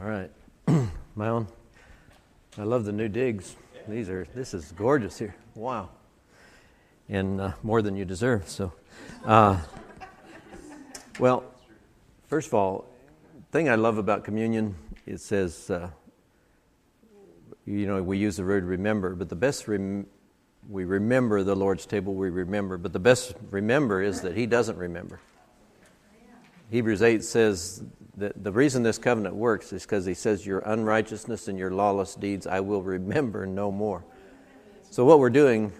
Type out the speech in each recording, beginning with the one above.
All right. My own. I love the new digs. These are, this is gorgeous here. Wow. And uh, more than you deserve. So, uh, well, first of all, thing I love about communion, it says, uh, you know, we use the word remember, but the best rem- we remember the Lord's table, we remember, but the best remember is that He doesn't remember. Hebrews 8 says that the reason this covenant works is because he says, Your unrighteousness and your lawless deeds I will remember no more. So, what we're doing,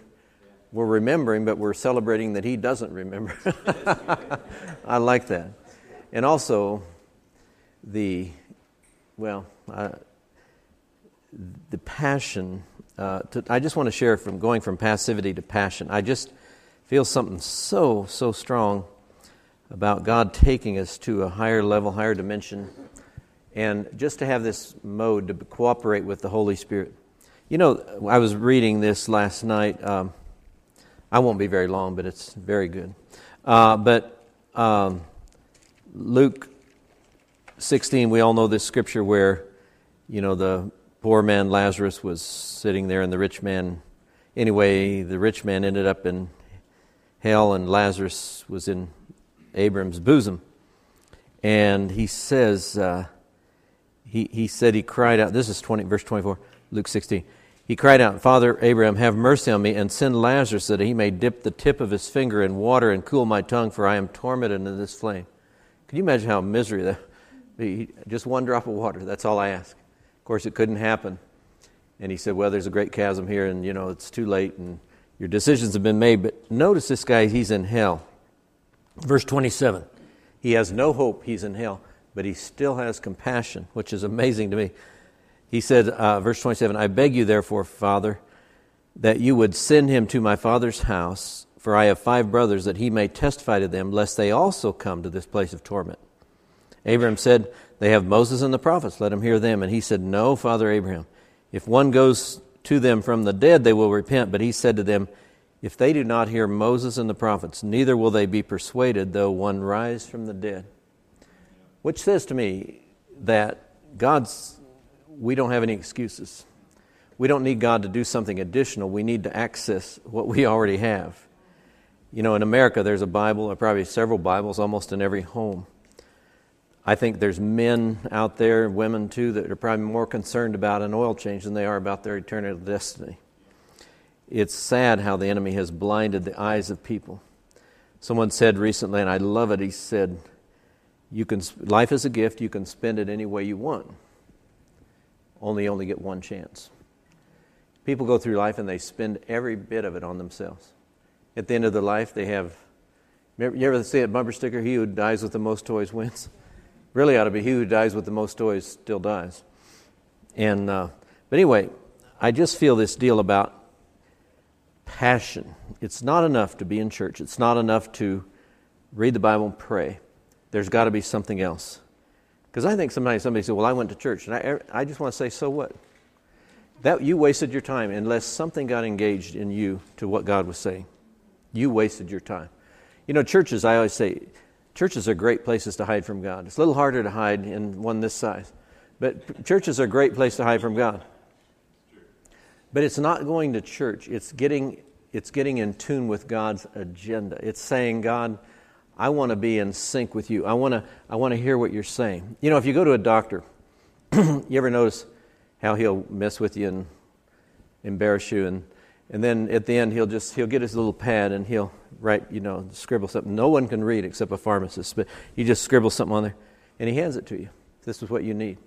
we're remembering, but we're celebrating that he doesn't remember. I like that. And also, the, well, uh, the passion. Uh, to, I just want to share from going from passivity to passion. I just feel something so, so strong about God taking us to a higher level, higher dimension, and just to have this mode to cooperate with the Holy Spirit. You know, I was reading this last night. Um, I won't be very long, but it's very good. Uh, but um, Luke 16, we all know this scripture where, you know, the poor man Lazarus was sitting there and the rich man, anyway, the rich man ended up in hell and Lazarus was in Abram's bosom. And he says, uh, he, he said he cried out, this is 20, verse 24, Luke 16. He cried out, Father Abraham, have mercy on me and send Lazarus that he may dip the tip of his finger in water and cool my tongue, for I am tormented in this flame. Can you imagine how misery that? Be? Just one drop of water, that's all I ask. Of course, it couldn't happen. And he said, Well, there's a great chasm here, and you know, it's too late, and your decisions have been made. But notice this guy, he's in hell. Verse 27 He has no hope, he's in hell, but he still has compassion, which is amazing to me. He said, uh, verse 27 I beg you, therefore, Father, that you would send him to my father's house, for I have five brothers, that he may testify to them, lest they also come to this place of torment. Abraham said, They have Moses and the prophets, let him hear them. And he said, No, Father Abraham, if one goes to them from the dead, they will repent. But he said to them, if they do not hear Moses and the prophets, neither will they be persuaded, though one rise from the dead. Which says to me that God's, we don't have any excuses. We don't need God to do something additional. We need to access what we already have. You know, in America, there's a Bible, or probably several Bibles, almost in every home. I think there's men out there, women too, that are probably more concerned about an oil change than they are about their eternal destiny. It's sad how the enemy has blinded the eyes of people. Someone said recently, and I love it, he said, you can, Life is a gift, you can spend it any way you want. Only only get one chance. People go through life and they spend every bit of it on themselves. At the end of their life, they have. You ever see a bumper sticker? He who dies with the most toys wins. Really ought to be he who dies with the most toys still dies. And uh, but anyway, I just feel this deal about passion. It's not enough to be in church, it's not enough to read the Bible and pray. There's got to be something else. Because I think sometimes somebody said, Well, I went to church. And I, er, I just want to say, So what? That you wasted your time unless something got engaged in you to what God was saying. You wasted your time. You know, churches, I always say, churches are great places to hide from God. It's a little harder to hide in one this size. But churches are a great place to hide from God. But it's not going to church, it's getting, it's getting in tune with God's agenda. It's saying, God, I want to be in sync with you. I want to, I want to hear what you're saying. You know, if you go to a doctor, you ever notice how he'll mess with you and embarrass you and and then at the end he'll just he'll get his little pad and he'll write you know scribble something no one can read except a pharmacist but he just scribbles something on there and he hands it to you this is what you need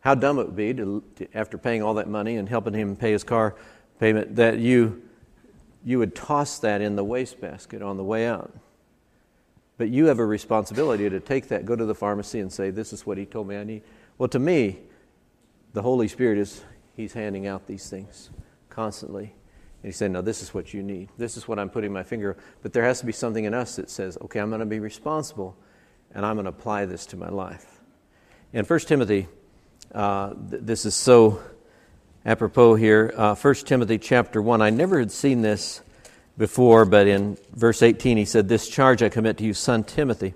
how dumb it would be to, to, after paying all that money and helping him pay his car payment that you you would toss that in the wastebasket on the way out. But you have a responsibility to take that, go to the pharmacy and say, This is what he told me I need. Well, to me, the Holy Spirit is He's handing out these things constantly. And He's saying, No, this is what you need. This is what I'm putting my finger. But there has to be something in us that says, Okay, I'm going to be responsible and I'm going to apply this to my life. In 1 Timothy uh, th- this is so apropos here. Uh, 1 Timothy chapter 1. I never had seen this before, but in verse 18 he said, This charge I commit to you, son Timothy,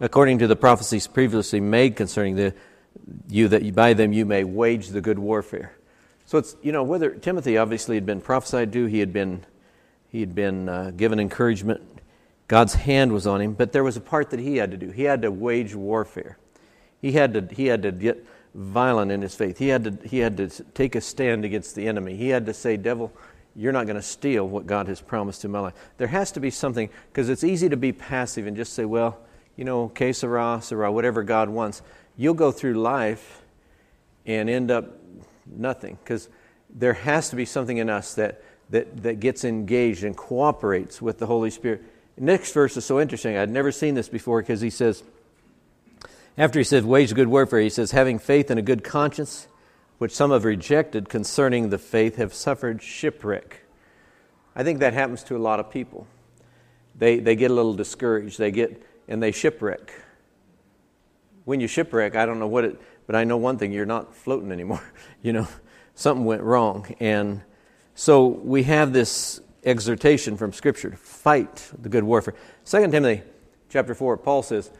according to the prophecies previously made concerning the you that by them you may wage the good warfare. So it's, you know, whether Timothy obviously had been prophesied to, he had been, he had been uh, given encouragement, God's hand was on him, but there was a part that he had to do. He had to wage warfare. He had to, he had to get violent in his faith. He had, to, he had to take a stand against the enemy. He had to say, Devil, you're not going to steal what God has promised in my life. There has to be something, because it's easy to be passive and just say, well, you know, sera, sera, whatever God wants. You'll go through life and end up nothing, because there has to be something in us that, that, that gets engaged and cooperates with the Holy Spirit. Next verse is so interesting. I'd never seen this before because he says, after he says, wage a good warfare, he says, having faith and a good conscience, which some have rejected concerning the faith, have suffered shipwreck. I think that happens to a lot of people. They, they get a little discouraged, they get, and they shipwreck. When you shipwreck, I don't know what it, but I know one thing you're not floating anymore. you know, something went wrong. And so we have this exhortation from Scripture to fight the good warfare. 2 Timothy chapter 4, Paul says,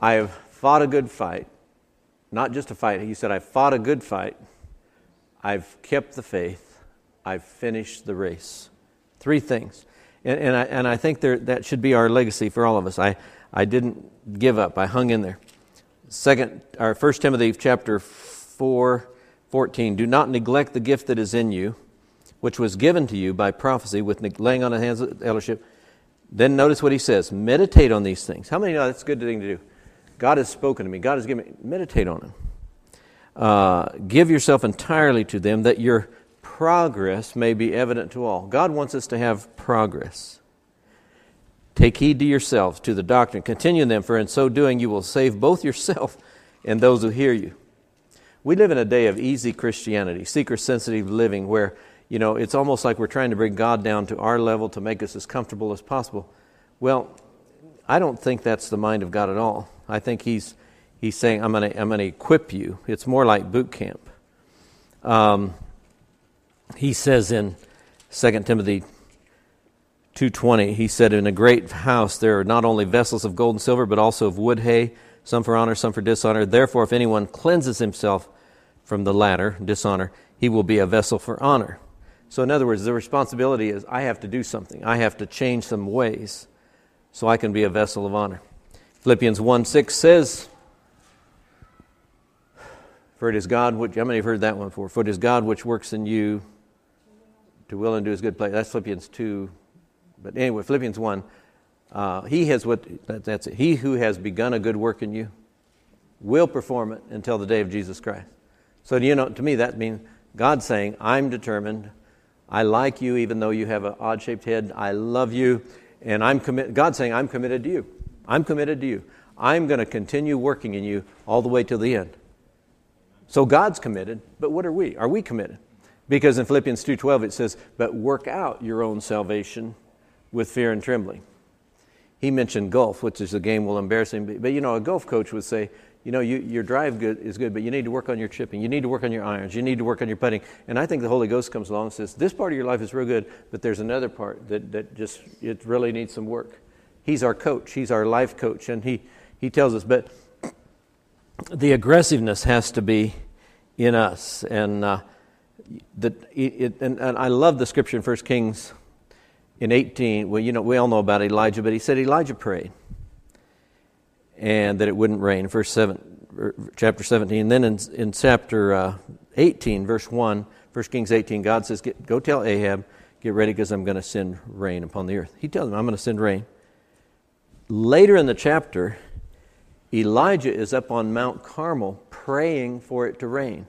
I have fought a good fight. Not just a fight. He said, I've fought a good fight. I've kept the faith. I've finished the race. Three things. And, and, I, and I think there, that should be our legacy for all of us. I, I didn't give up. I hung in there. Second, or 1 Timothy chapter 4, 14. Do not neglect the gift that is in you, which was given to you by prophecy with laying on the hands of eldership. Then notice what he says meditate on these things. How many know that's a good thing to do? God has spoken to me. God has given me. Meditate on them. Uh, give yourself entirely to them that your progress may be evident to all. God wants us to have progress. Take heed to yourselves, to the doctrine. Continue in them, for in so doing you will save both yourself and those who hear you. We live in a day of easy Christianity, seeker sensitive living, where you know it's almost like we're trying to bring God down to our level to make us as comfortable as possible. Well, I don't think that's the mind of God at all. I think he's, he's saying, I'm going to I'm gonna equip you. It's more like boot camp. Um, he says in 2 Timothy 2.20, he said, In a great house there are not only vessels of gold and silver, but also of wood, hay, some for honor, some for dishonor. Therefore, if anyone cleanses himself from the latter, dishonor, he will be a vessel for honor. So, in other words, the responsibility is I have to do something. I have to change some ways so I can be a vessel of honor. Philippians 1 6 says, For it is God which, how many have heard that one before? For it is God which works in you to will and do his good pleasure. That's Philippians 2. But anyway, Philippians 1. Uh, he has what, that, that's it. He who has begun a good work in you will perform it until the day of Jesus Christ. So, you know, to me, that means God saying, I'm determined. I like you even though you have an odd shaped head. I love you. And I'm committed. God saying, I'm committed to you. I'm committed to you. I'm going to continue working in you all the way to the end. So God's committed, but what are we? Are we committed? Because in Philippians 2:12 it says, "But work out your own salvation with fear and trembling." He mentioned golf, which is a game will embarrass him. But you know, a golf coach would say, you know, you, your drive good is good, but you need to work on your chipping. You need to work on your irons. You need to work on your putting. And I think the Holy Ghost comes along and says, this part of your life is real good, but there's another part that, that just, it really needs some work. He's our coach. He's our life coach. And he, he tells us, but the aggressiveness has to be in us. And, uh, the, it, and, and I love the scripture in 1 Kings in 18. Well, you know, we all know about Elijah, but he said Elijah prayed and that it wouldn't rain. Verse 7, er, chapter 17. Then in, in chapter uh, 18, verse 1, 1 Kings 18, God says, Go tell Ahab, get ready because I'm going to send rain upon the earth. He tells him, I'm going to send rain. Later in the chapter, Elijah is up on Mount Carmel praying for it to rain.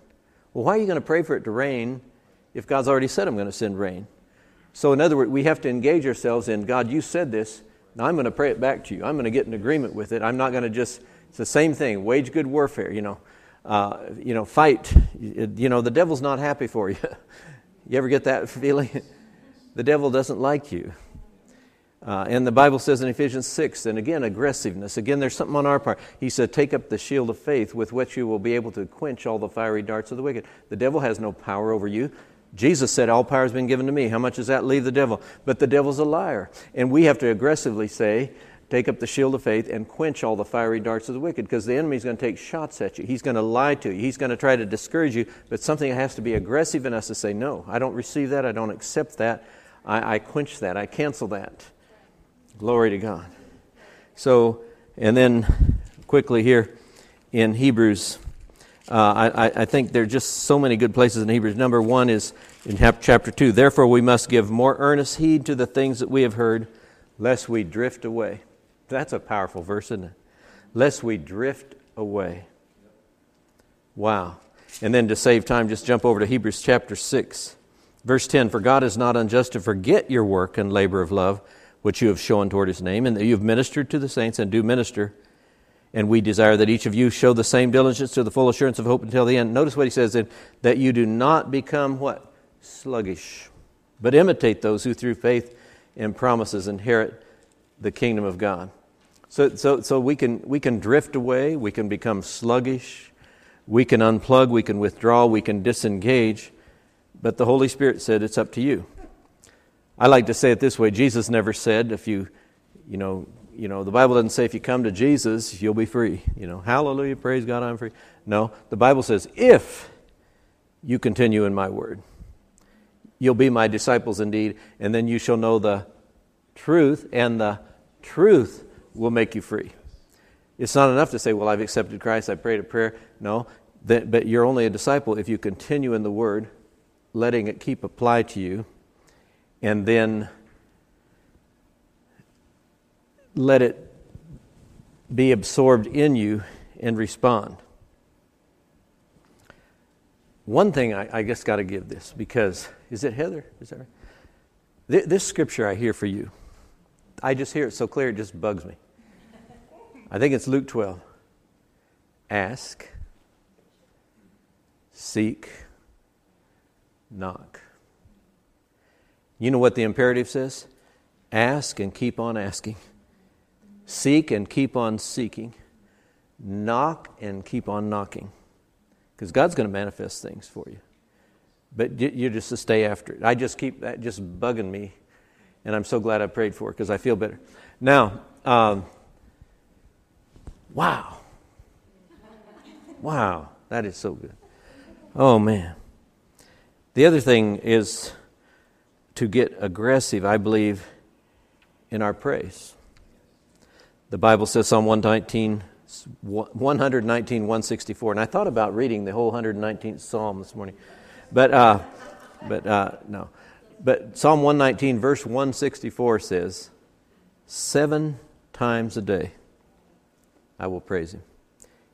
Well, why are you going to pray for it to rain if God's already said, I'm going to send rain? So, in other words, we have to engage ourselves in God, you said this. Now I'm going to pray it back to you. I'm going to get in agreement with it. I'm not going to just, it's the same thing wage good warfare, you know. Uh, you know, fight. You know, the devil's not happy for you. you ever get that feeling? the devil doesn't like you. Uh, and the Bible says in Ephesians 6, and again, aggressiveness. Again, there's something on our part. He said, Take up the shield of faith with which you will be able to quench all the fiery darts of the wicked. The devil has no power over you. Jesus said, All power has been given to me. How much does that leave the devil? But the devil's a liar. And we have to aggressively say, take up the shield of faith, and quench all the fiery darts of the wicked because the enemy's going to take shots at you. He's going to lie to you. He's going to try to discourage you, but something has to be aggressive in us to say, No, I don't receive that. I don't accept that. I, I quench that. I cancel that. Glory to God. So, and then quickly here in Hebrews, uh, I, I think there are just so many good places in Hebrews. Number one is in chapter 2 Therefore, we must give more earnest heed to the things that we have heard, lest we drift away. That's a powerful verse, isn't it? Lest we drift away. Wow. And then to save time, just jump over to Hebrews chapter 6, verse 10 For God is not unjust to forget your work and labor of love, which you have shown toward his name, and that you have ministered to the saints and do minister. And we desire that each of you show the same diligence to the full assurance of hope until the end. Notice what he says that you do not become what? sluggish, but imitate those who through faith and promises inherit the kingdom of God. So, so, so we, can, we can drift away, we can become sluggish, we can unplug, we can withdraw, we can disengage, but the Holy Spirit said it's up to you. I like to say it this way Jesus never said, if you, you know, you know, the Bible doesn't say if you come to Jesus, you'll be free. You know, hallelujah, praise God, I'm free. No, the Bible says if you continue in my word. You'll be my disciples indeed, and then you shall know the truth, and the truth will make you free. It's not enough to say, Well, I've accepted Christ, I prayed a prayer. No, that, but you're only a disciple if you continue in the Word, letting it keep apply to you, and then let it be absorbed in you and respond. One thing I, I guess got to give this because is it Heather? Is that right? This, this scripture I hear for you, I just hear it so clear it just bugs me. I think it's Luke 12. Ask, seek, knock. You know what the imperative says? Ask and keep on asking. Seek and keep on seeking. Knock and keep on knocking because God's going to manifest things for you. But you're just to stay after it. I just keep that just bugging me, and I'm so glad I prayed for it because I feel better. Now, um, wow. Wow, that is so good. Oh, man. The other thing is to get aggressive, I believe, in our praise. The Bible says, Psalm 119, 119, 164. And I thought about reading the whole 119th Psalm this morning. But, uh, but uh, no. But Psalm 119, verse 164 says, Seven times a day I will praise him.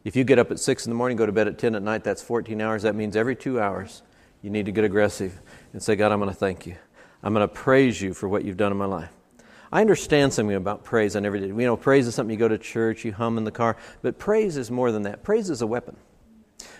If you get up at 6 in the morning, go to bed at 10 at night, that's 14 hours. That means every two hours you need to get aggressive and say, God, I'm going to thank you. I'm going to praise you for what you've done in my life. I understand something about praise. I never did. You know, praise is something you go to church, you hum in the car, but praise is more than that. Praise is a weapon.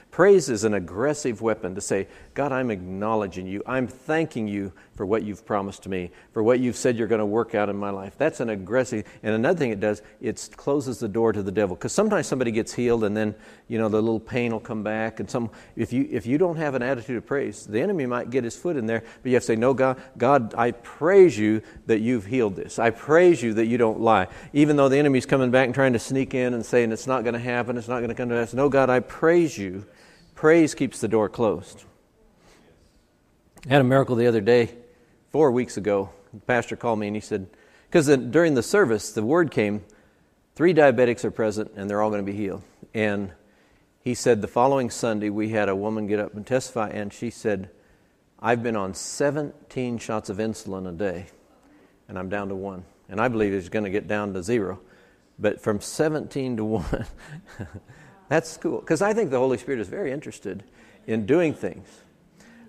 Praise is an aggressive weapon to say, God, I'm acknowledging you. I'm thanking you for what you've promised me, for what you've said you're going to work out in my life. That's an aggressive. And another thing it does, it closes the door to the devil. Because sometimes somebody gets healed and then, you know, the little pain will come back. And some, if you, if you don't have an attitude of praise, the enemy might get his foot in there. But you have to say, No, God, God, I praise you that you've healed this. I praise you that you don't lie. Even though the enemy's coming back and trying to sneak in and saying it's not going to happen, it's not going to come to pass. No, God, I praise you Praise keeps the door closed. I had a miracle the other day, four weeks ago. The pastor called me and he said, because during the service, the word came, three diabetics are present and they're all going to be healed. And he said the following Sunday, we had a woman get up and testify, and she said, I've been on 17 shots of insulin a day, and I'm down to one. And I believe it's going to get down to zero. But from 17 to 1, That's cool. Because I think the Holy Spirit is very interested in doing things.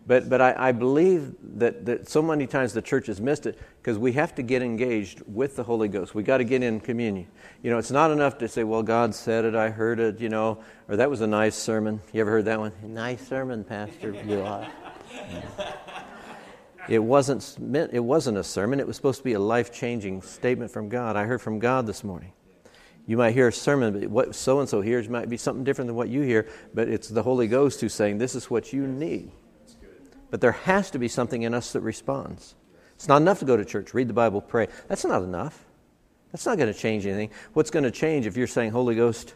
But, but I, I believe that, that so many times the church has missed it because we have to get engaged with the Holy Ghost. we got to get in communion. You know, it's not enough to say, well, God said it, I heard it, you know, or that was a nice sermon. You ever heard that one? Nice sermon, Pastor. it wasn't meant, it wasn't a sermon. It was supposed to be a life changing statement from God. I heard from God this morning. You might hear a sermon, but what so and so hears might be something different than what you hear, but it's the Holy Ghost who's saying, This is what you need. But there has to be something in us that responds. It's not enough to go to church, read the Bible, pray. That's not enough. That's not going to change anything. What's going to change if you're saying, Holy Ghost,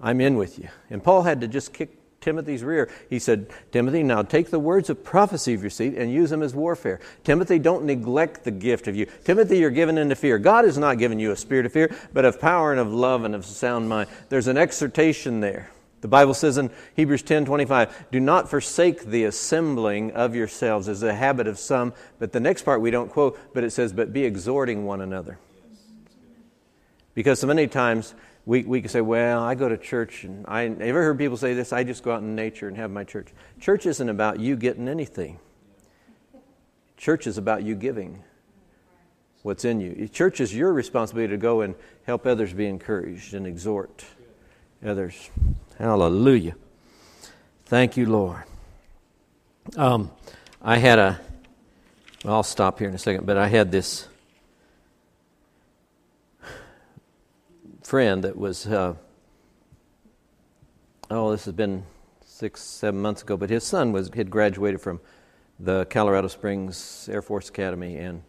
I'm in with you? And Paul had to just kick Timothy's rear. He said, Timothy, now take the words of prophecy of your seat and use them as warfare. Timothy, don't neglect the gift of you. Timothy, you're given into fear. God has not given you a spirit of fear, but of power and of love and of sound mind. There's an exhortation there. The Bible says in Hebrews 10 25, do not forsake the assembling of yourselves as a habit of some. But the next part we don't quote, but it says, but be exhorting one another. Because so many times we, we can say, well, I go to church, and I ever heard people say this, I just go out in nature and have my church. Church isn't about you getting anything, church is about you giving what's in you. Church is your responsibility to go and help others be encouraged and exhort others. Hallelujah. Thank you, Lord. Um, I had a, well, I'll stop here in a second, but I had this friend that was, uh, oh, this has been six, seven months ago, but his son was had graduated from the Colorado Springs Air Force Academy, and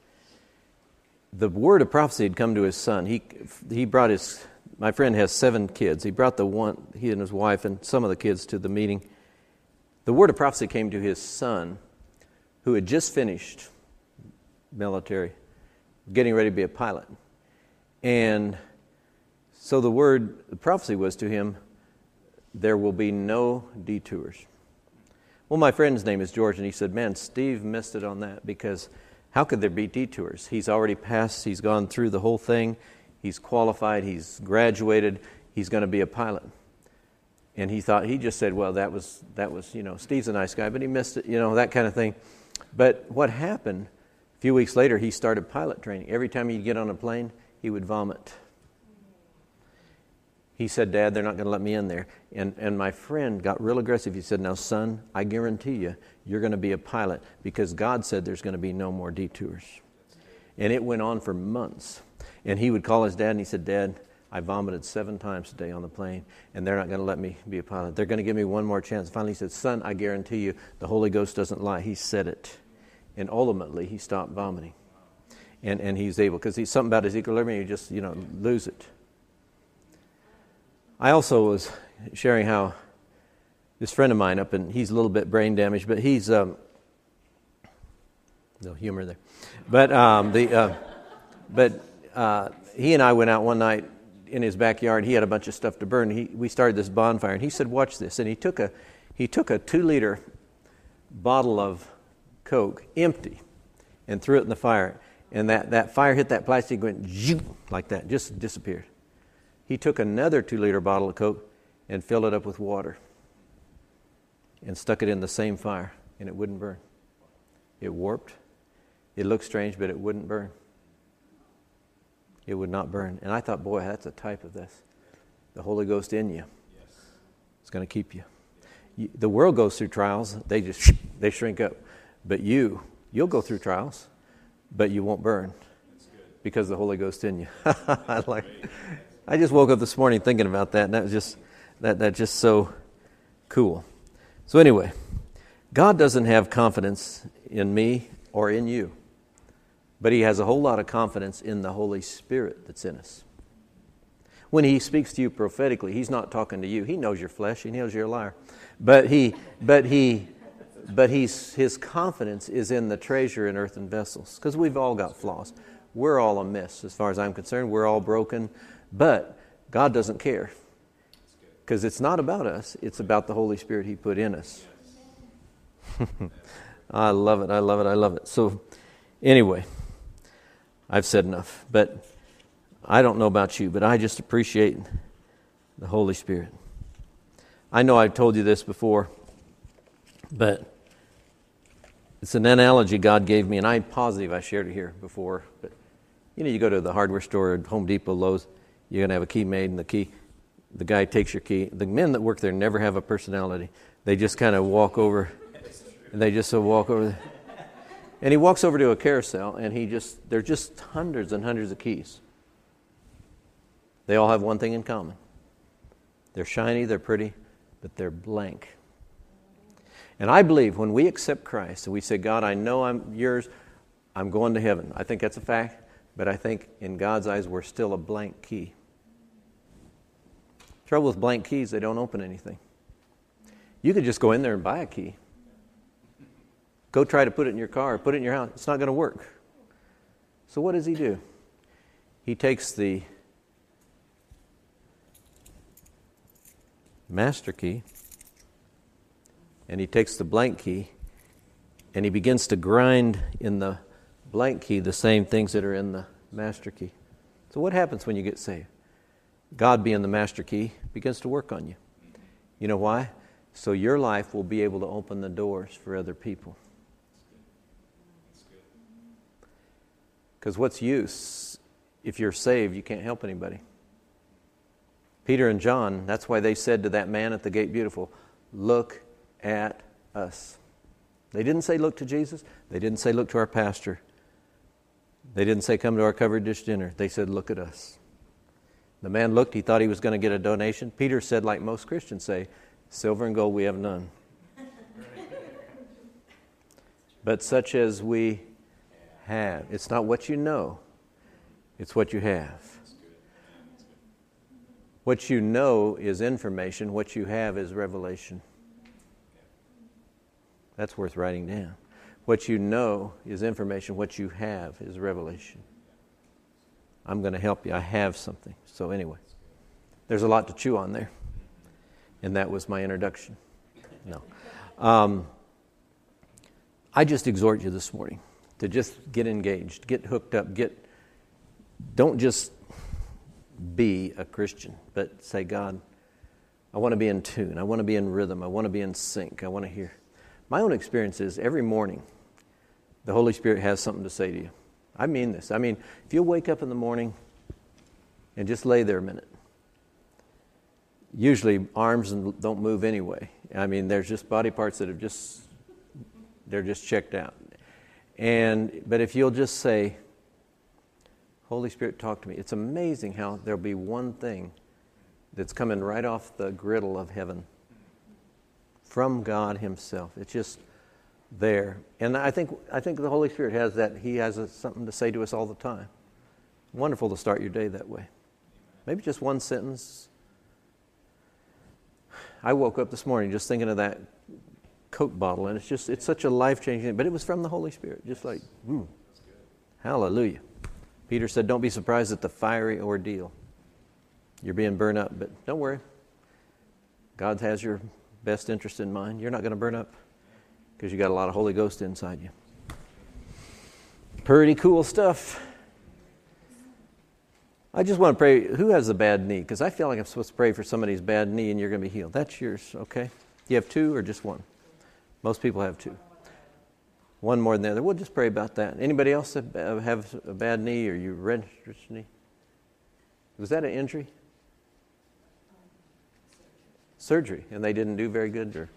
the word of prophecy had come to his son. He he brought his my friend has seven kids. He brought the one he and his wife and some of the kids to the meeting. The word of prophecy came to his son, who had just finished military, getting ready to be a pilot, and so the word, the prophecy was to him, there will be no detours. Well, my friend's name is George, and he said, Man, Steve missed it on that because how could there be detours? He's already passed, he's gone through the whole thing, he's qualified, he's graduated, he's going to be a pilot. And he thought, he just said, Well, that was, that was, you know, Steve's a nice guy, but he missed it, you know, that kind of thing. But what happened, a few weeks later, he started pilot training. Every time he'd get on a plane, he would vomit he said, Dad, they're not going to let me in there. And, and my friend got real aggressive. He said, Now, son, I guarantee you, you're going to be a pilot because God said there's going to be no more detours. And it went on for months. And he would call his dad and he said, Dad, I vomited seven times today on the plane, and they're not going to let me be a pilot. They're going to give me one more chance. Finally, he said, Son, I guarantee you, the Holy Ghost doesn't lie. He said it. And ultimately, he stopped vomiting. And, and he's able, because he's something about his equilibrium, you just, you know, lose it. I also was sharing how this friend of mine up and he's a little bit brain damaged, but he's um, no humor there. But um, the uh, but uh, he and I went out one night in his backyard. He had a bunch of stuff to burn. He, we started this bonfire, and he said, "Watch this." And he took a he took a two liter bottle of Coke, empty, and threw it in the fire. And that, that fire hit that plastic, went like that, just disappeared. He took another two liter bottle of Coke and filled it up with water and stuck it in the same fire, and it wouldn't burn. It warped. It looked strange, but it wouldn't burn. It would not burn. And I thought, boy, that's a type of this. The Holy Ghost in you. Yes. It's going to keep you. you. The world goes through trials, they just they shrink up. But you, you'll go through trials, but you won't burn because the Holy Ghost in you. I like I just woke up this morning thinking about that, and that was just that that's just so cool. So anyway, God doesn't have confidence in me or in you, but He has a whole lot of confidence in the Holy Spirit that's in us. When He speaks to you prophetically, He's not talking to you. He knows your flesh. He knows you're a liar, but He, but He, but He's His confidence is in the treasure in earthen vessels because we've all got flaws. We're all a mess as far as I'm concerned. We're all broken. But God doesn't care because it's not about us, it's about the Holy Spirit He put in us. I love it. I love it. I love it. So, anyway, I've said enough. But I don't know about you, but I just appreciate the Holy Spirit. I know I've told you this before, but it's an analogy God gave me, and I'm positive I shared it here before. But you know, you go to the hardware store, Home Depot, Lowe's you're going to have a key made, and the key, the guy takes your key. The men that work there never have a personality. They just kind of walk over, and they just so walk over. And he walks over to a carousel, and he just, they're just hundreds and hundreds of keys. They all have one thing in common they're shiny, they're pretty, but they're blank. And I believe when we accept Christ and we say, God, I know I'm yours, I'm going to heaven. I think that's a fact. But I think in God's eyes, we're still a blank key. Trouble with blank keys, they don't open anything. You could just go in there and buy a key. Go try to put it in your car, put it in your house. It's not going to work. So, what does he do? He takes the master key and he takes the blank key and he begins to grind in the blank key the same things that are in the master key. So, what happens when you get saved? God, being the master key, begins to work on you. You know why? So your life will be able to open the doors for other people. Because what's use if you're saved, you can't help anybody? Peter and John, that's why they said to that man at the gate, Beautiful, look at us. They didn't say, Look to Jesus. They didn't say, Look to our pastor. They didn't say, Come to our covered dish dinner. They said, Look at us. The man looked, he thought he was going to get a donation. Peter said, like most Christians say, Silver and gold we have none. but such as we have. It's not what you know, it's what you have. What you know is information, what you have is revelation. That's worth writing down. What you know is information, what you have is revelation. I'm going to help you. I have something. So, anyway, there's a lot to chew on there. And that was my introduction. No. Um, I just exhort you this morning to just get engaged, get hooked up, get. Don't just be a Christian, but say, God, I want to be in tune. I want to be in rhythm. I want to be in sync. I want to hear. My own experience is every morning, the Holy Spirit has something to say to you. I mean this. I mean, if you wake up in the morning and just lay there a minute, usually arms don't move anyway. I mean, there's just body parts that have just they're just checked out. And but if you'll just say, Holy Spirit, talk to me. It's amazing how there'll be one thing that's coming right off the griddle of heaven from God Himself. It's just there. And I think, I think the Holy Spirit has that. He has a, something to say to us all the time. Wonderful to start your day that way. Maybe just one sentence. I woke up this morning just thinking of that Coke bottle, and it's just, it's such a life changing. But it was from the Holy Spirit, just like, mm, hallelujah. Peter said, Don't be surprised at the fiery ordeal. You're being burned up, but don't worry. God has your best interest in mind. You're not going to burn up because you got a lot of Holy Ghost inside you. Pretty cool stuff. I just want to pray. Who has a bad knee? Because I feel like I'm supposed to pray for somebody's bad knee and you're going to be healed. That's yours, okay? Do you have two or just one? Most people have two. One more than the other. We'll just pray about that. Anybody else uh, have a bad knee or you registered knee? Was that an injury? Surgery, and they didn't do very good, or?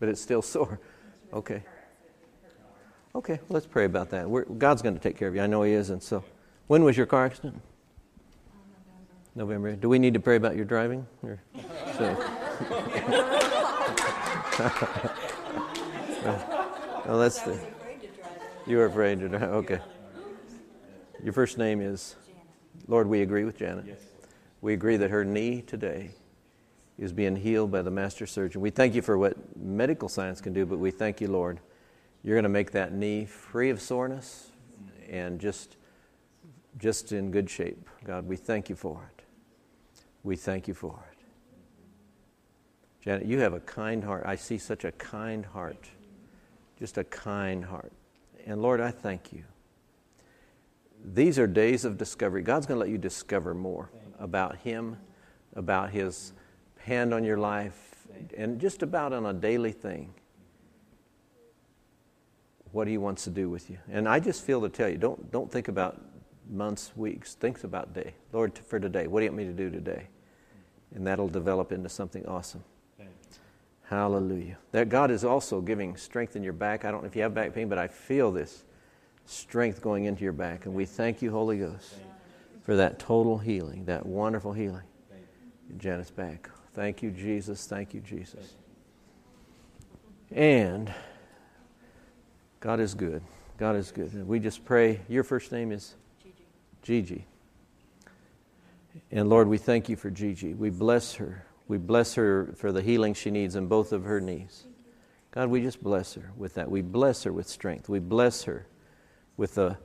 but it's still sore. Okay. Okay, well, let's pray about that. We're, God's going to take care of you. I know He is. And so, when was your car accident? Um, November. Do we need to pray about your driving? Or, so. well, that's the. You were afraid to drive. Okay. Your first name is. Lord, we agree with Janet. We agree that her knee today is being healed by the master surgeon. We thank you for what medical science can do, but we thank you, Lord. You're going to make that knee free of soreness and just, just in good shape. God, we thank you for it. We thank you for it. Janet, you have a kind heart. I see such a kind heart. Just a kind heart. And Lord, I thank you. These are days of discovery. God's going to let you discover more about Him, about His hand on your life and just about on a daily thing what he wants to do with you. And I just feel to tell you, don't, don't think about months, weeks. Think about day. Lord, for today, what do you want me to do today? And that'll develop into something awesome. Hallelujah. That God is also giving strength in your back. I don't know if you have back pain, but I feel this strength going into your back. And we thank you, Holy Ghost, for that total healing, that wonderful healing in Janet's back. Thank you, Jesus. Thank you, Jesus. And God is good. God is good. We just pray. Your first name is Gigi. Gigi. And Lord, we thank you for Gigi. We bless her. We bless her for the healing she needs in both of her knees. God, we just bless her with that. We bless her with strength. We bless her with the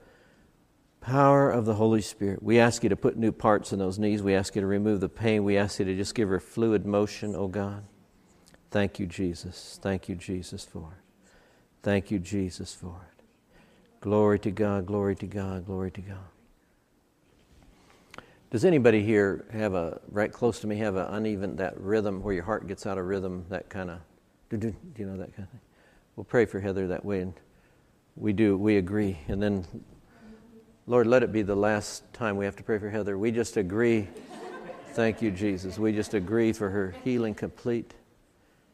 power of the Holy Spirit. We ask you to put new parts in those knees. We ask you to remove the pain. We ask you to just give her fluid motion, oh God. Thank you, Jesus. Thank you, Jesus, for it. Thank you, Jesus, for it. Glory to God, glory to God, glory to God. Does anybody here have a, right close to me, have an uneven, that rhythm where your heart gets out of rhythm, that kind of, do you know that kind of thing? We'll pray for Heather that way, and we do, we agree. And then, Lord, let it be the last time we have to pray for Heather. We just agree. Thank you, Jesus. We just agree for her healing complete.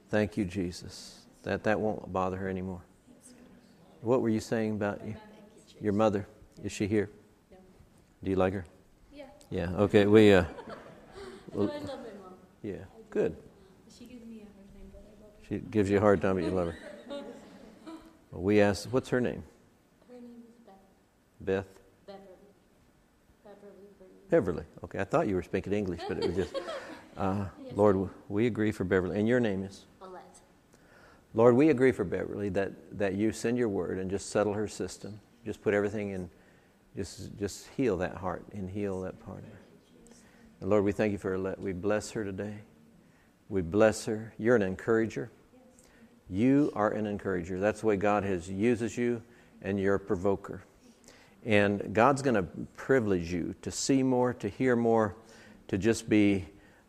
Thank you, Jesus. That that won't bother her anymore. What were you saying about you? Your mother? Is she here? Do you like her? Yeah. Okay. We. Uh, well, I love my mom. Yeah. Good. She gives me a hard time, but I love her. She gives you a hard time, but you love her. well, we asked, what's her name? Her name is Beth. Beth. Beverly. Beverly. Beverly. Okay. I thought you were speaking English, but it was just. Uh, yes. Lord, we agree for Beverly, and your name is. Alette. Lord, we agree for Beverly that that you send your word and just settle her system. Just put everything in just, just heal that heart and heal that part of her. And Lord, we thank you for her. We bless her today. We bless her. You're an encourager. You are an encourager. That's the way God has uses you, and you're a provoker. And God's going to privilege you to see more, to hear more, to just be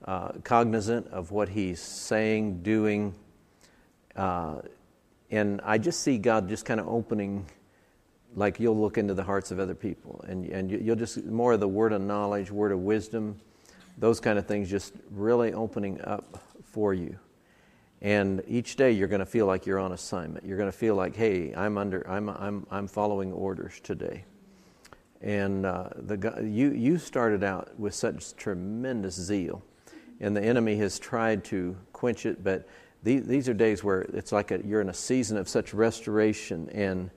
uh, cognizant of what He's saying, doing. Uh, and I just see God just kind of opening like you'll look into the hearts of other people and, and you'll just more of the word of knowledge word of wisdom those kind of things just really opening up for you. And each day you're going to feel like you're on assignment. You're going to feel like hey i'm under i'm i'm, I'm following orders today. And uh, the you you started out with such tremendous zeal and the enemy has tried to quench it but these, these are days where it's like a, you're in a season of such restoration and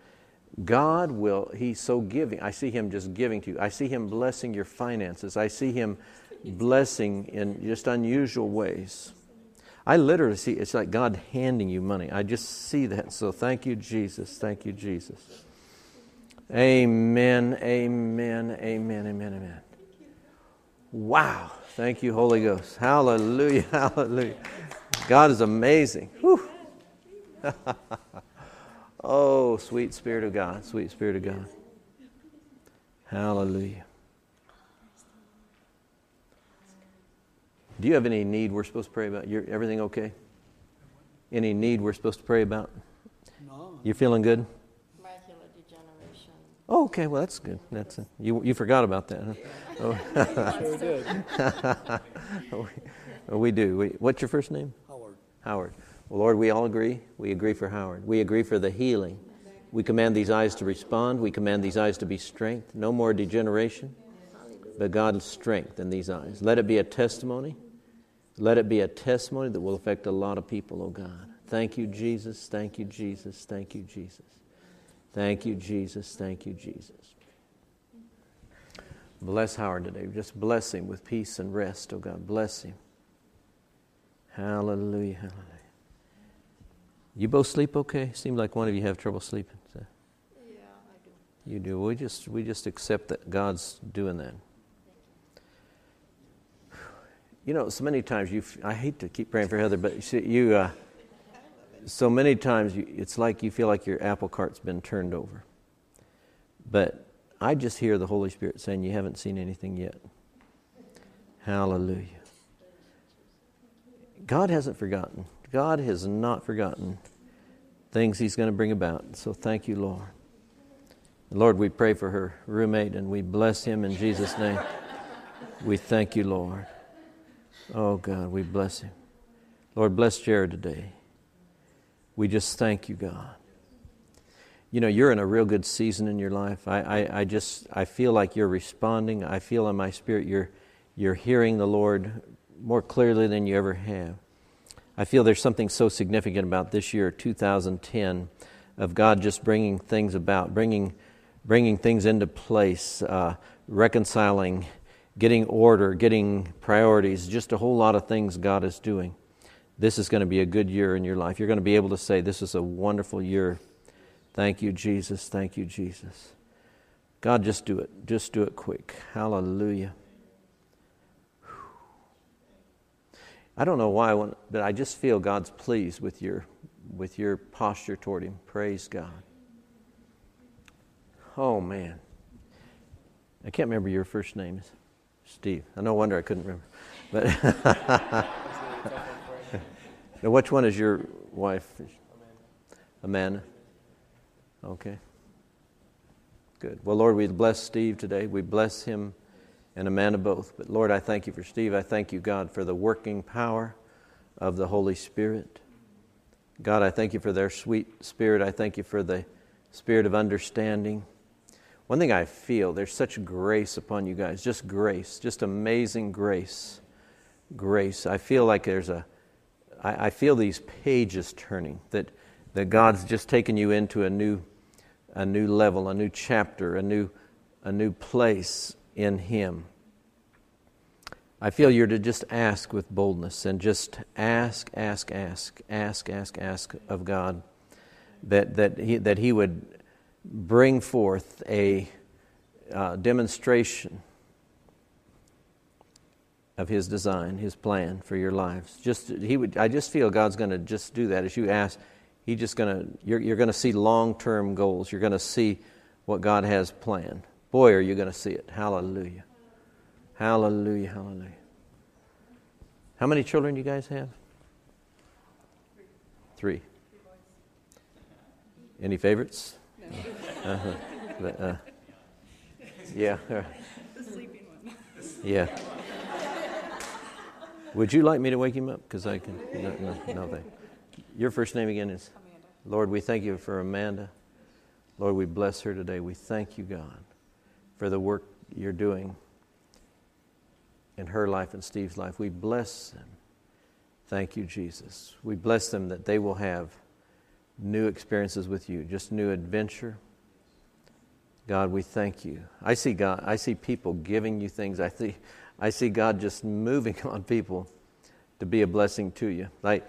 God will, He's so giving. I see Him just giving to you. I see Him blessing your finances. I see Him blessing in just unusual ways. I literally see it's like God handing you money. I just see that. So thank you, Jesus. Thank you, Jesus. Amen, amen, amen, amen, amen. Wow. Thank you, Holy Ghost. Hallelujah, hallelujah. God is amazing. Oh, sweet Spirit of God, sweet Spirit of God. Hallelujah. Do you have any need we're supposed to pray about? You're, everything okay? Any need we're supposed to pray about? No. You feeling good? Macular degeneration. Oh, okay. Well, that's good. That's a, you. You forgot about that. Huh? Oh. sure did. we do. We, what's your first name? Howard. Howard. Lord, we all agree. We agree for Howard. We agree for the healing. We command these eyes to respond. We command these eyes to be strength. No more degeneration, but God's strength in these eyes. Let it be a testimony. Let it be a testimony that will affect a lot of people, oh God. Thank you, Jesus. Thank you, Jesus. Thank you, Jesus. Thank you, Jesus. Thank you, Jesus. Bless Howard today. Just bless him with peace and rest, oh God. Bless him. Hallelujah. Hallelujah. You both sleep okay? Seems like one of you have trouble sleeping. So. Yeah, I do. You do. We just we just accept that God's doing that. You know, so many times you. I hate to keep praying for Heather, but you see, you. Uh, so many times you, it's like you feel like your apple cart's been turned over. But I just hear the Holy Spirit saying, "You haven't seen anything yet." Hallelujah. God hasn't forgotten. God has not forgotten things He's going to bring about. So thank you, Lord. Lord, we pray for her roommate and we bless him in Jesus' name. We thank you, Lord. Oh, God, we bless him. Lord, bless Jared today. We just thank you, God. You know, you're in a real good season in your life. I, I, I just, I feel like you're responding. I feel in my spirit you're, you're hearing the Lord more clearly than you ever have. I feel there's something so significant about this year, 2010. of God just bringing things about, bringing, bringing things into place, uh, reconciling, getting order, getting priorities, just a whole lot of things God is doing. This is going to be a good year in your life. You're going to be able to say, This is a wonderful year. Thank you, Jesus. Thank you, Jesus. God, just do it. Just do it quick. Hallelujah. I don't know why, but I just feel God's pleased with your, with your posture toward Him. Praise God. Oh, man. I can't remember your first name. Steve. No wonder I couldn't remember. But now, which one is your wife? Amanda. Amanda. Okay. Good. Well, Lord, we bless Steve today. We bless him and Amanda both. But Lord, I thank you for Steve. I thank you, God, for the working power of the Holy Spirit. God, I thank you for their sweet spirit. I thank you for the spirit of understanding. One thing I feel, there's such grace upon you guys, just grace, just amazing grace. Grace. I feel like there's a, I, I feel these pages turning, that, that God's just taken you into a new, a new level, a new chapter, a new, a new place in Him. I feel you're to just ask with boldness and just ask, ask, ask, ask, ask, ask of God that, that, he, that He would bring forth a uh, demonstration of His design, His plan for your lives. Just He would. I just feel God's going to just do that as you ask. He just going to. You're, you're going to see long-term goals. You're going to see what God has planned. Boy, are you going to see it. Hallelujah. Hallelujah. Hallelujah. How many children do you guys have? Three. Any favorites? No. Uh-huh. But, uh, yeah. The sleeping one. Yeah. Would you like me to wake him up? Because I can. No, no, no thank. Your first name again is Amanda. Lord, we thank you for Amanda. Lord, we bless her today. We thank you, God for the work you're doing in her life and Steve's life. We bless them. Thank you, Jesus. We bless them that they will have new experiences with you, just new adventure. God, we thank you. I see God, I see people giving you things. I see I see God just moving on people to be a blessing to you. Like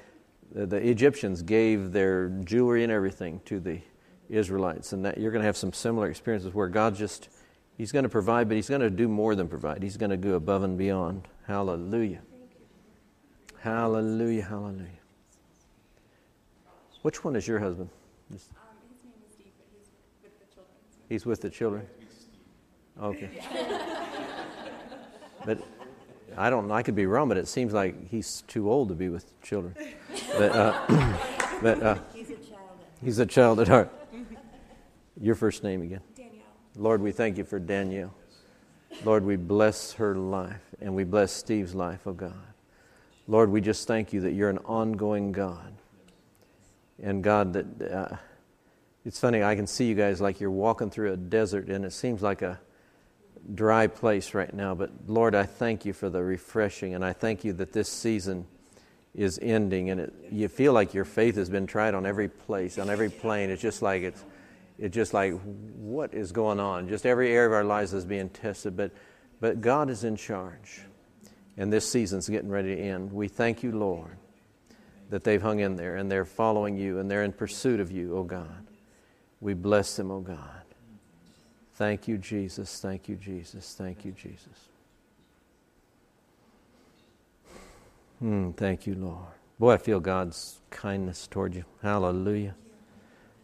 the, Egyptians gave their jewelry and everything to the Israelites, and that you're going to have some similar experiences where God just He's going to provide, but He's going to do more than provide. He's going to go above and beyond. Hallelujah. Hallelujah. Hallelujah. Which one is your husband? Um, his name is Steve, but he's with the children. He's with the children? Okay. but I don't know. I could be wrong, but it seems like he's too old to be with children. But, uh, but uh, he's a child. He's a child at heart. Your first name again? Lord, we thank you for Danielle. Lord, we bless her life and we bless Steve's life, oh God. Lord, we just thank you that you're an ongoing God. And God, that uh, it's funny, I can see you guys like you're walking through a desert and it seems like a dry place right now. But Lord, I thank you for the refreshing and I thank you that this season is ending and it, you feel like your faith has been tried on every place, on every plane. It's just like it's it's just like, what is going on? Just every area of our lives is being tested, but, but God is in charge. And this season's getting ready to end. We thank you, Lord, that they've hung in there and they're following you and they're in pursuit of you, oh God. We bless them, oh God. Thank you, Jesus. Thank you, Jesus. Thank you, Jesus. Mm, thank you, Lord. Boy, I feel God's kindness toward you. Hallelujah.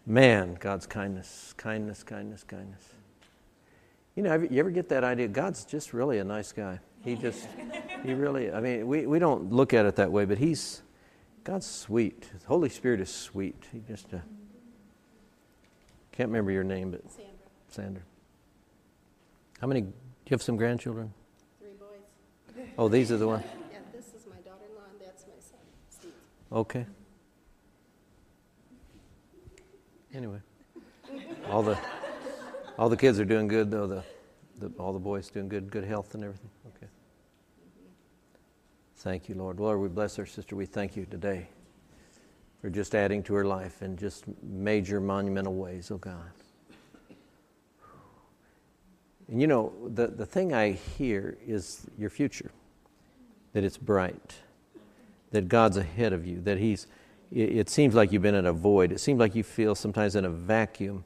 Man, God's kindness, kindness, kindness, kindness. You know, you ever get that idea? God's just really a nice guy. He just, he really, I mean, we, we don't look at it that way, but he's, God's sweet. The Holy Spirit is sweet. He just, uh, can't remember your name, but Sandra. Sandra. How many, do you have some grandchildren? Three boys. Oh, these are the ones? Yeah, this is my daughter-in-law and that's my son, Steve. Okay. Anyway, all the all the kids are doing good though. The, the all the boys doing good, good health and everything. Okay. Thank you, Lord. Lord, we bless our sister. We thank you today for just adding to her life in just major monumental ways, oh God. And you know, the, the thing I hear is your future, that it's bright, that God's ahead of you, that He's, it, seems like you've been in a void. It seems like you feel sometimes in a vacuum,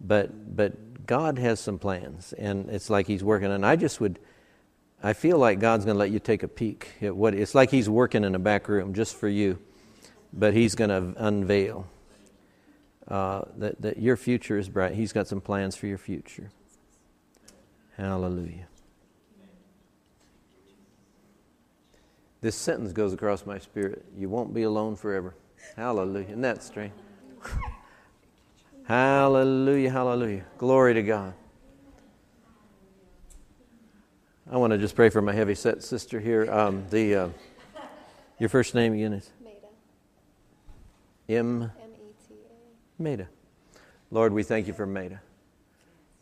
but, but God has some plans, and it's like He's working. And I just would, I feel like God's going to let you take a peek at what it's like He's working in a back room just for you, but He's going to unveil uh, that, that your future is bright. He's got some plans for your future. Hallelujah. This sentence goes across my spirit. You won't be alone forever. Hallelujah. Isn't that strange? hallelujah, hallelujah. Glory to God. I want to just pray for my heavy set sister here. Um, the uh, your first name again is Maida. M. M E T A. Maida. Lord, we thank you for Maida.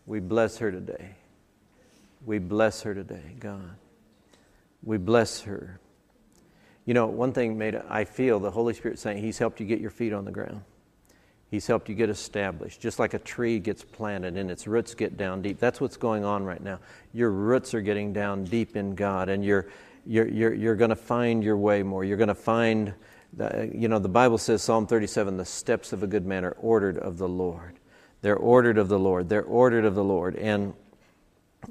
We bless her today. We bless her today, God. We bless her. You know, one thing, made I feel the Holy Spirit saying He's helped you get your feet on the ground. He's helped you get established, just like a tree gets planted and its roots get down deep. That's what's going on right now. Your roots are getting down deep in God, and you're, you're, you're, you're going to find your way more. You're going to find, the, you know, the Bible says, Psalm 37, the steps of a good man are ordered of the Lord. They're ordered of the Lord. They're ordered of the Lord. And,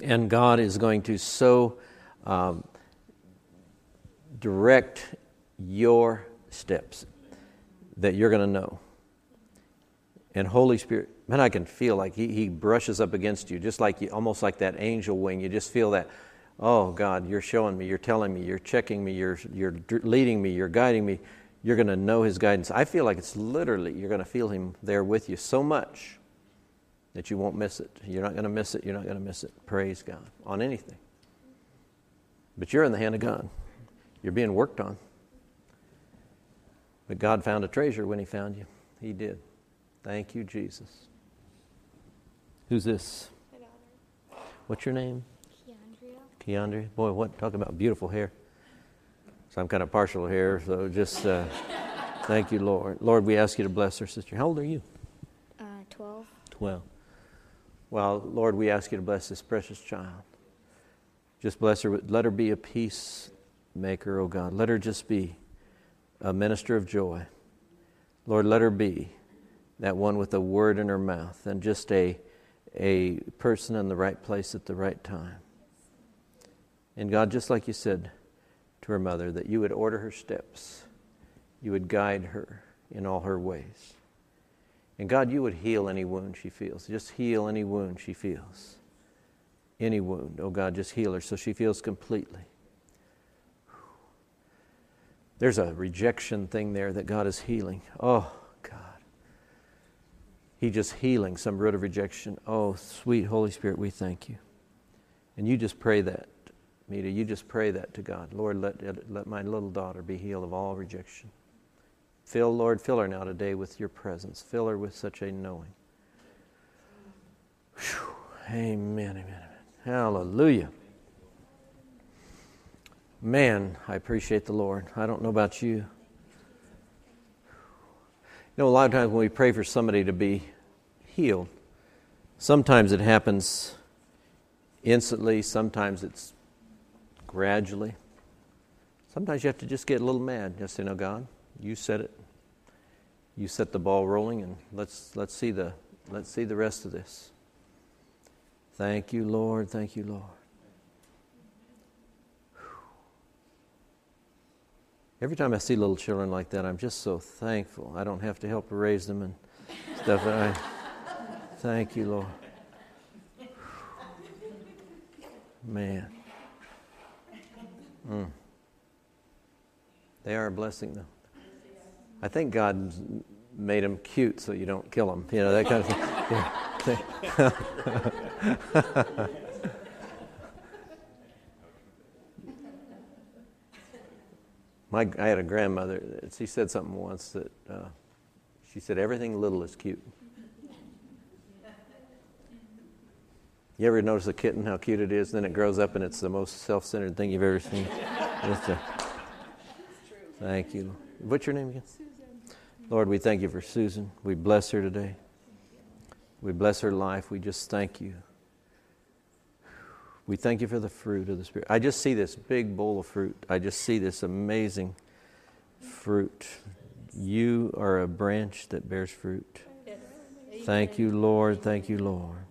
and God is going to so um, direct your steps that you're going to know. And Holy Spirit, man, I can feel like he, he brushes up against you, just like you, almost like that angel wing. You just feel that, oh God, you're showing me, you're telling me, you're checking me, you're, you're leading me, you're guiding me. You're going to know His guidance. I feel like it's literally, you're going to feel Him there with you so much that you won't miss it. You're not going to miss it. You're not going to miss it. Praise God on anything. But you're in the hand of God. You're being worked on. But God found a treasure when He found you. He did. Thank you, Jesus. Who's this? What's your name? Keandria. Keandre. Boy, what? Talk about beautiful hair. So I'm kind of partial here, so just uh, thank you, Lord. Lord, we ask you to bless our sister. How old are you? Uh, 12. 12. Well, Lord, we ask you to bless this precious child. Just bless her. Let her be a peacemaker, oh God. Let her just be a minister of joy. Lord, let her be that one with a word in her mouth and just a, a person in the right place at the right time. And God, just like you said to her mother, that you would order her steps, you would guide her in all her ways. And God, you would heal any wound she feels. Just heal any wound she feels. Any wound. Oh God, just heal her so she feels completely. There's a rejection thing there that God is healing. Oh, God. He just healing some root of rejection. Oh, sweet Holy Spirit, we thank you. And you just pray that, Mita. You just pray that to God. Lord, let, let my little daughter be healed of all rejection. Fill, Lord, fill her now today with your presence. Fill her with such a knowing. Whew. Amen, amen, amen. Hallelujah. Man, I appreciate the Lord. I don't know about you. You know, a lot of times when we pray for somebody to be healed, sometimes it happens instantly, sometimes it's gradually. Sometimes you have to just get a little mad. Just say, No, God, you said it. You set the ball rolling, and let's, let's, see the, let's see the rest of this. Thank you, Lord. Thank you, Lord. Every time I see little children like that, I'm just so thankful. I don't have to help raise them and stuff. I, thank you, Lord. Man. Mm. They are a blessing, though. I think God made them cute so you don't kill them. You know, that kind of thing. My, I had a grandmother, she said something once that uh, she said, everything little is cute. You ever notice a kitten, how cute it is? Then it grows up and it's the most self centered thing you've ever seen. A, thank you. What's your name again? Susan. Lord, we thank you for Susan. We bless her today. We bless her life. We just thank you. We thank you for the fruit of the Spirit. I just see this big bowl of fruit. I just see this amazing fruit. You are a branch that bears fruit. Thank you, Lord. Thank you, Lord.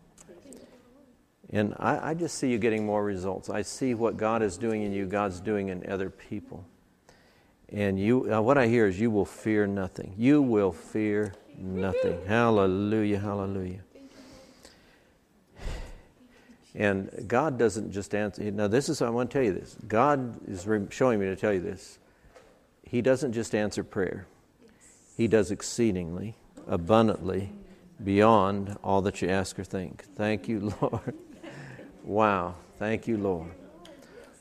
And I, I, just see you getting more results. I see what God is doing in you, God's doing in other people. And you, uh, what I hear is you will fear nothing. You will fear nothing. Hallelujah, hallelujah. And God doesn't just answer. Now, this is, I want to tell you this. God is showing me to tell you this. He doesn't just answer prayer, He does exceedingly, abundantly, beyond all that you ask or think. Thank you, Lord. Wow. Thank you, Lord.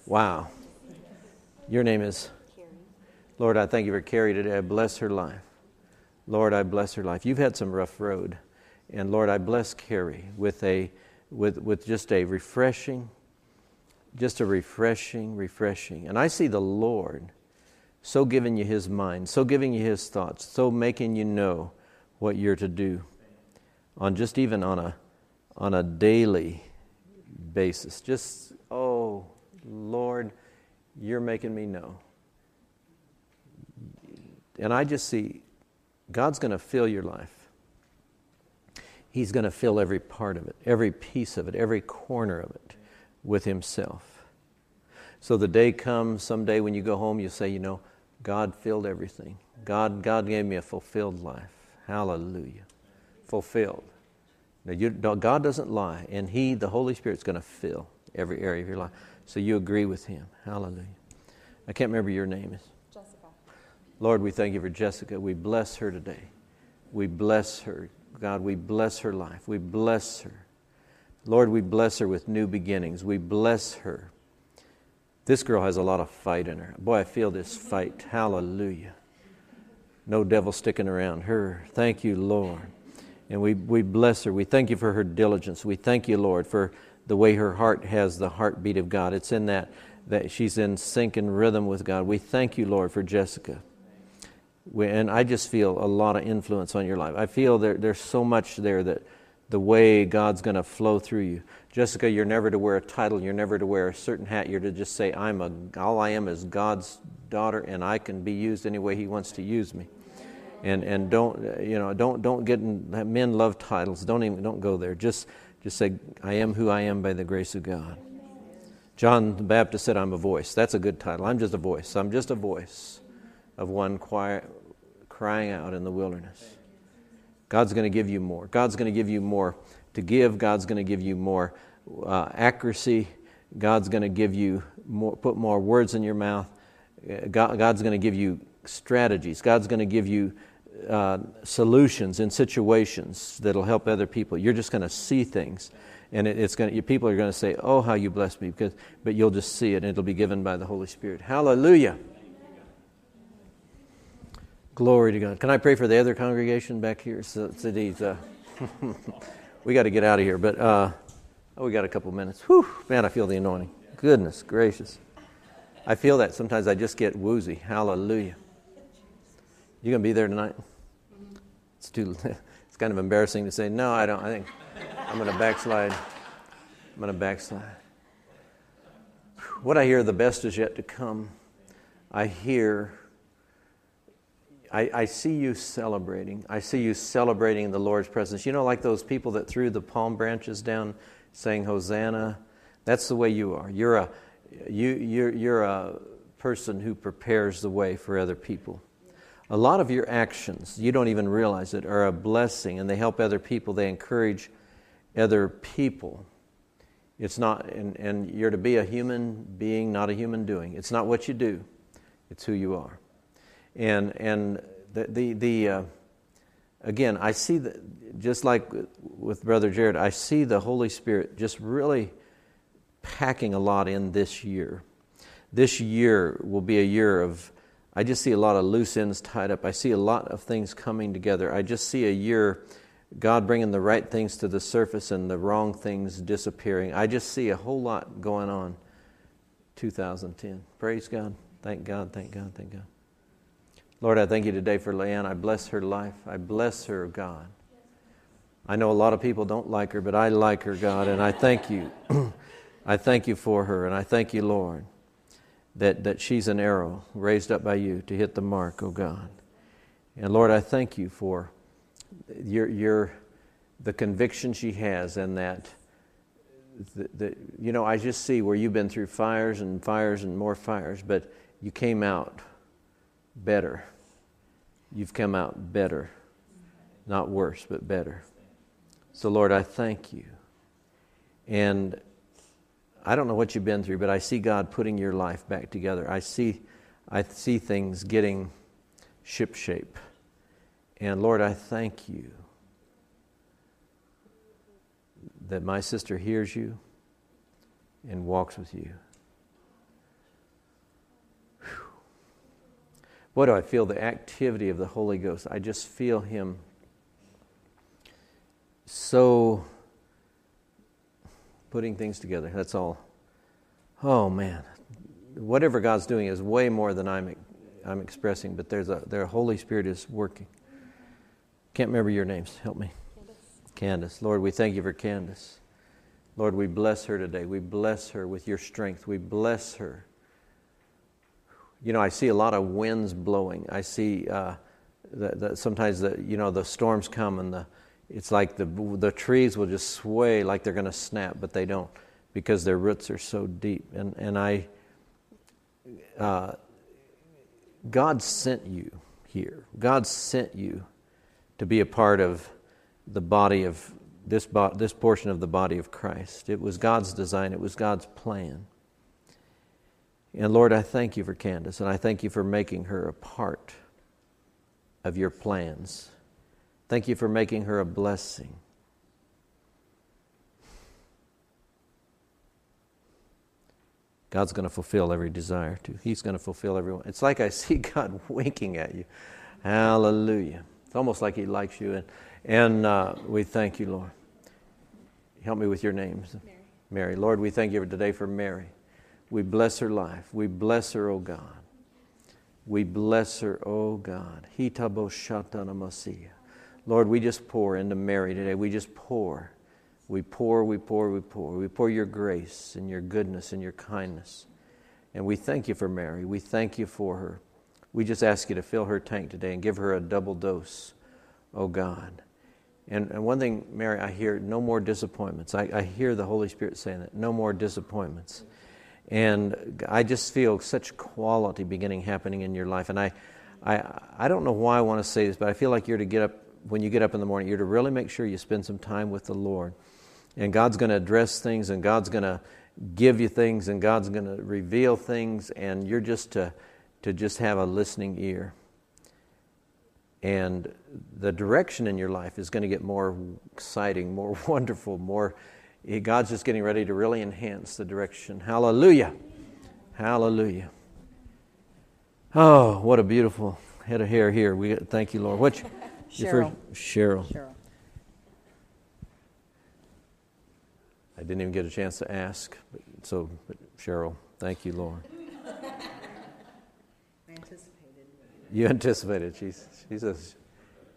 Wow. Your name is? Lord, I thank you for Carrie today. I bless her life. Lord, I bless her life. You've had some rough road. And Lord, I bless Carrie with a with with just a refreshing, just a refreshing, refreshing. And I see the Lord so giving you his mind, so giving you his thoughts, so making you know what you're to do on just even on a on a daily basis. Just oh Lord, you're making me know. And I just see God's going to fill your life. He's going to fill every part of it, every piece of it, every corner of it with Himself. So the day comes someday when you go home, you say, you know, God filled everything. God, God gave me a fulfilled life. Hallelujah. Fulfilled. Now, you, God doesn't lie, and He, the Holy Spirit, is going to fill every area of your life. So you agree with Him. Hallelujah. I can't remember your name is. Jessica. Lord, we thank you for Jessica. We bless her today. We bless her. God, we bless her life. We bless her. Lord, we bless her with new beginnings. We bless her. This girl has a lot of fight in her. Boy, I feel this mm-hmm. fight. Hallelujah. No devil sticking around her. Thank you, Lord. And we, we bless her. We thank you for her diligence. We thank you, Lord, for the way her heart has the heartbeat of God. It's in that, that she's in sync and rhythm with God. We thank you, Lord, for Jessica. And I just feel a lot of influence on your life. I feel there, there's so much there that the way God's going to flow through you. Jessica, you're never to wear a title. You're never to wear a certain hat. You're to just say, I'm a, all I am is God's daughter, and I can be used any way He wants to use me and and don't you know don't don't get in, men love titles don't even don't go there just just say i am who i am by the grace of god john the baptist said i'm a voice that's a good title i'm just a voice i'm just a voice of one quiet, crying out in the wilderness god's going to give you more god's going to give you more to give god's going to give you more uh, accuracy god's going to give you more put more words in your mouth God, god's going to give you strategies god's going to give you uh, solutions in situations that'll help other people. You're just going to see things, and it, it's going. People are going to say, "Oh, how you bless me!" Because, but you'll just see it, and it'll be given by the Holy Spirit. Hallelujah. Glory to God. Can I pray for the other congregation back here? So, uh, we got to get out of here, but uh, oh, we got a couple minutes. Whew, man, I feel the anointing. Goodness gracious. I feel that sometimes I just get woozy. Hallelujah. You gonna be there tonight? It's too. It's kind of embarrassing to say no. I don't. I think I'm gonna backslide. I'm gonna backslide. What I hear, the best is yet to come. I hear. I, I see you celebrating. I see you celebrating the Lord's presence. You know, like those people that threw the palm branches down, saying Hosanna. That's the way you are. You're a you you're, you're a person who prepares the way for other people a lot of your actions, you don't even realize it, are a blessing and they help other people. They encourage other people. It's not, and, and you're to be a human being, not a human doing. It's not what you do, it's who you are. And, and the, the, the uh, again, I see that, just like with Brother Jared, I see the Holy Spirit just really packing a lot in this year. This year will be a year of I just see a lot of loose ends tied up. I see a lot of things coming together. I just see a year, God bringing the right things to the surface and the wrong things disappearing. I just see a whole lot going on 2010. Praise God. Thank God, thank God, thank God. Lord, I thank you today for Leanne. I bless her life. I bless her, God. I know a lot of people don't like her, but I like her, God, and I thank you. I thank you for her, and I thank you, Lord, that, that she's an arrow raised up by you to hit the mark, oh God. And Lord, I thank you for your, your, the conviction she has and that, the, you know, I just see where you've been through fires and fires and more fires, but you came out better. You've come out better. Not worse, but better. So, Lord, I thank you. And I don't know what you've been through, but I see God putting your life back together. I see, I see things getting shipshape. And Lord, I thank you that my sister hears you and walks with you. What do I feel? The activity of the Holy Ghost. I just feel Him so putting things together. That's all. Oh man, whatever God's doing is way more than I'm I'm expressing. But there's a their Holy Spirit is working. Can't remember your names. Help me. Candace. Candace. Lord, we thank you for Candace. Lord, we bless her today. We bless her with your strength. We bless her. You know, I see a lot of winds blowing. I see uh, sometimes the you know the storms come and the it's like the the trees will just sway like they're going to snap, but they don't because their roots are so deep. And and I, uh, God sent you here. God sent you to be a part of the body of this, bo- this portion of the body of Christ. It was God's design, it was God's plan. And Lord, I thank you for Candace, and I thank you for making her a part of your plans. Thank you for making her a blessing. God's going to fulfill every desire too. He's going to fulfill everyone. It's like I see God winking at you. Hallelujah. It's almost like He likes you. And, and uh, we thank you, Lord. Help me with your names. Mary. Mary. Lord, we thank you today for Mary. We bless her life. We bless her, O oh God. We bless her, O oh God. Hitabo shatana Lord, we just pour into Mary today. We just pour. We pour, we pour, we pour. We pour your grace and your goodness and your kindness. And we thank you for Mary. We thank you for her. We just ask you to fill her tank today and give her a double dose, oh God. And, and one thing, Mary, I hear no more disappointments. I, I hear the Holy Spirit saying that no more disappointments. And I just feel such quality beginning happening in your life. And I, I, I don't know why I want to say this, but I feel like you're to get up, when you get up in the morning, you're to really make sure you spend some time with the Lord. And God's going to address things, and God's going to give you things, and God's going to reveal things, and you're just to to just have a listening ear. And the direction in your life is going to get more exciting, more wonderful, more. God's just getting ready to really enhance the direction. Hallelujah. Hallelujah. Oh, what a beautiful head of hair here. We thank you, Lord. What's Cheryl. Cheryl. Cheryl. I didn't even get a chance to ask, but, so but Cheryl, thank you, Lord. I anticipated. You anticipated. She's she's a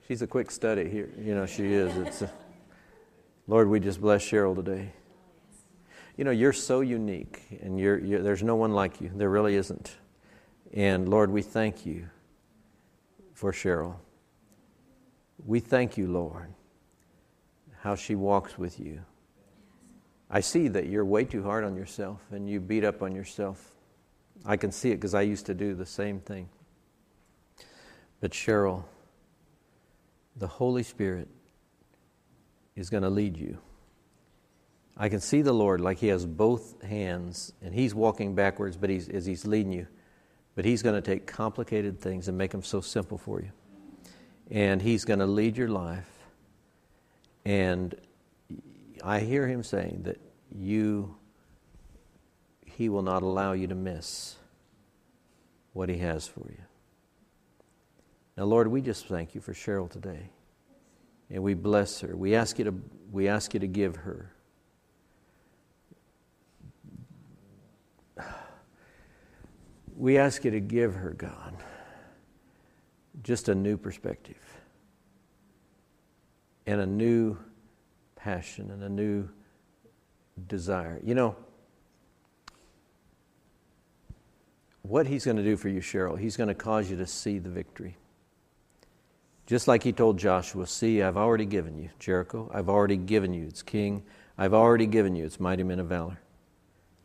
she's a quick study here. You know she is. It's a, Lord, we just bless Cheryl today. You know you're so unique, and you're, you're, there's no one like you. There really isn't. And Lord, we thank you for Cheryl. We thank you, Lord, how she walks with you. I see that you're way too hard on yourself and you beat up on yourself. I can see it because I used to do the same thing. But Cheryl, the Holy Spirit is going to lead you. I can see the Lord like He has both hands, and He's walking backwards, but he's, as He's leading you. But He's going to take complicated things and make them so simple for you. And He's going to lead your life. And I hear Him saying that you, He will not allow you to miss what He has for you. Now, Lord, we just thank you for Cheryl today. And we bless her. We ask you to, we ask you to give her. We ask you to give her, God, just a new perspective and a new passion and a new desire. You know, what he's going to do for you, Cheryl, he's going to cause you to see the victory. Just like he told Joshua, See, I've already given you Jericho, I've already given you its king, I've already given you its mighty men of valor.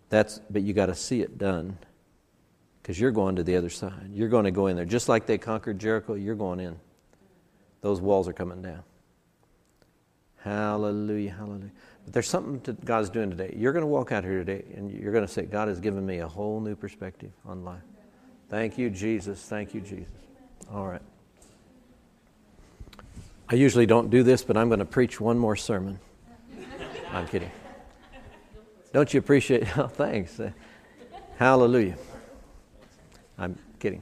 That's, but you got to see it done because you're going to the other side. You're going to go in there. Just like they conquered Jericho, you're going in. Those walls are coming down. Hallelujah, hallelujah. But there's something that God's doing today. You're going to walk out here today and you're going to say, God has given me a whole new perspective on life. Thank you, Jesus. Thank you, Jesus. All right. I usually don't do this, but I'm going to preach one more sermon. I'm kidding. Don't you appreciate? Oh, thanks. Uh, hallelujah. I'm kidding.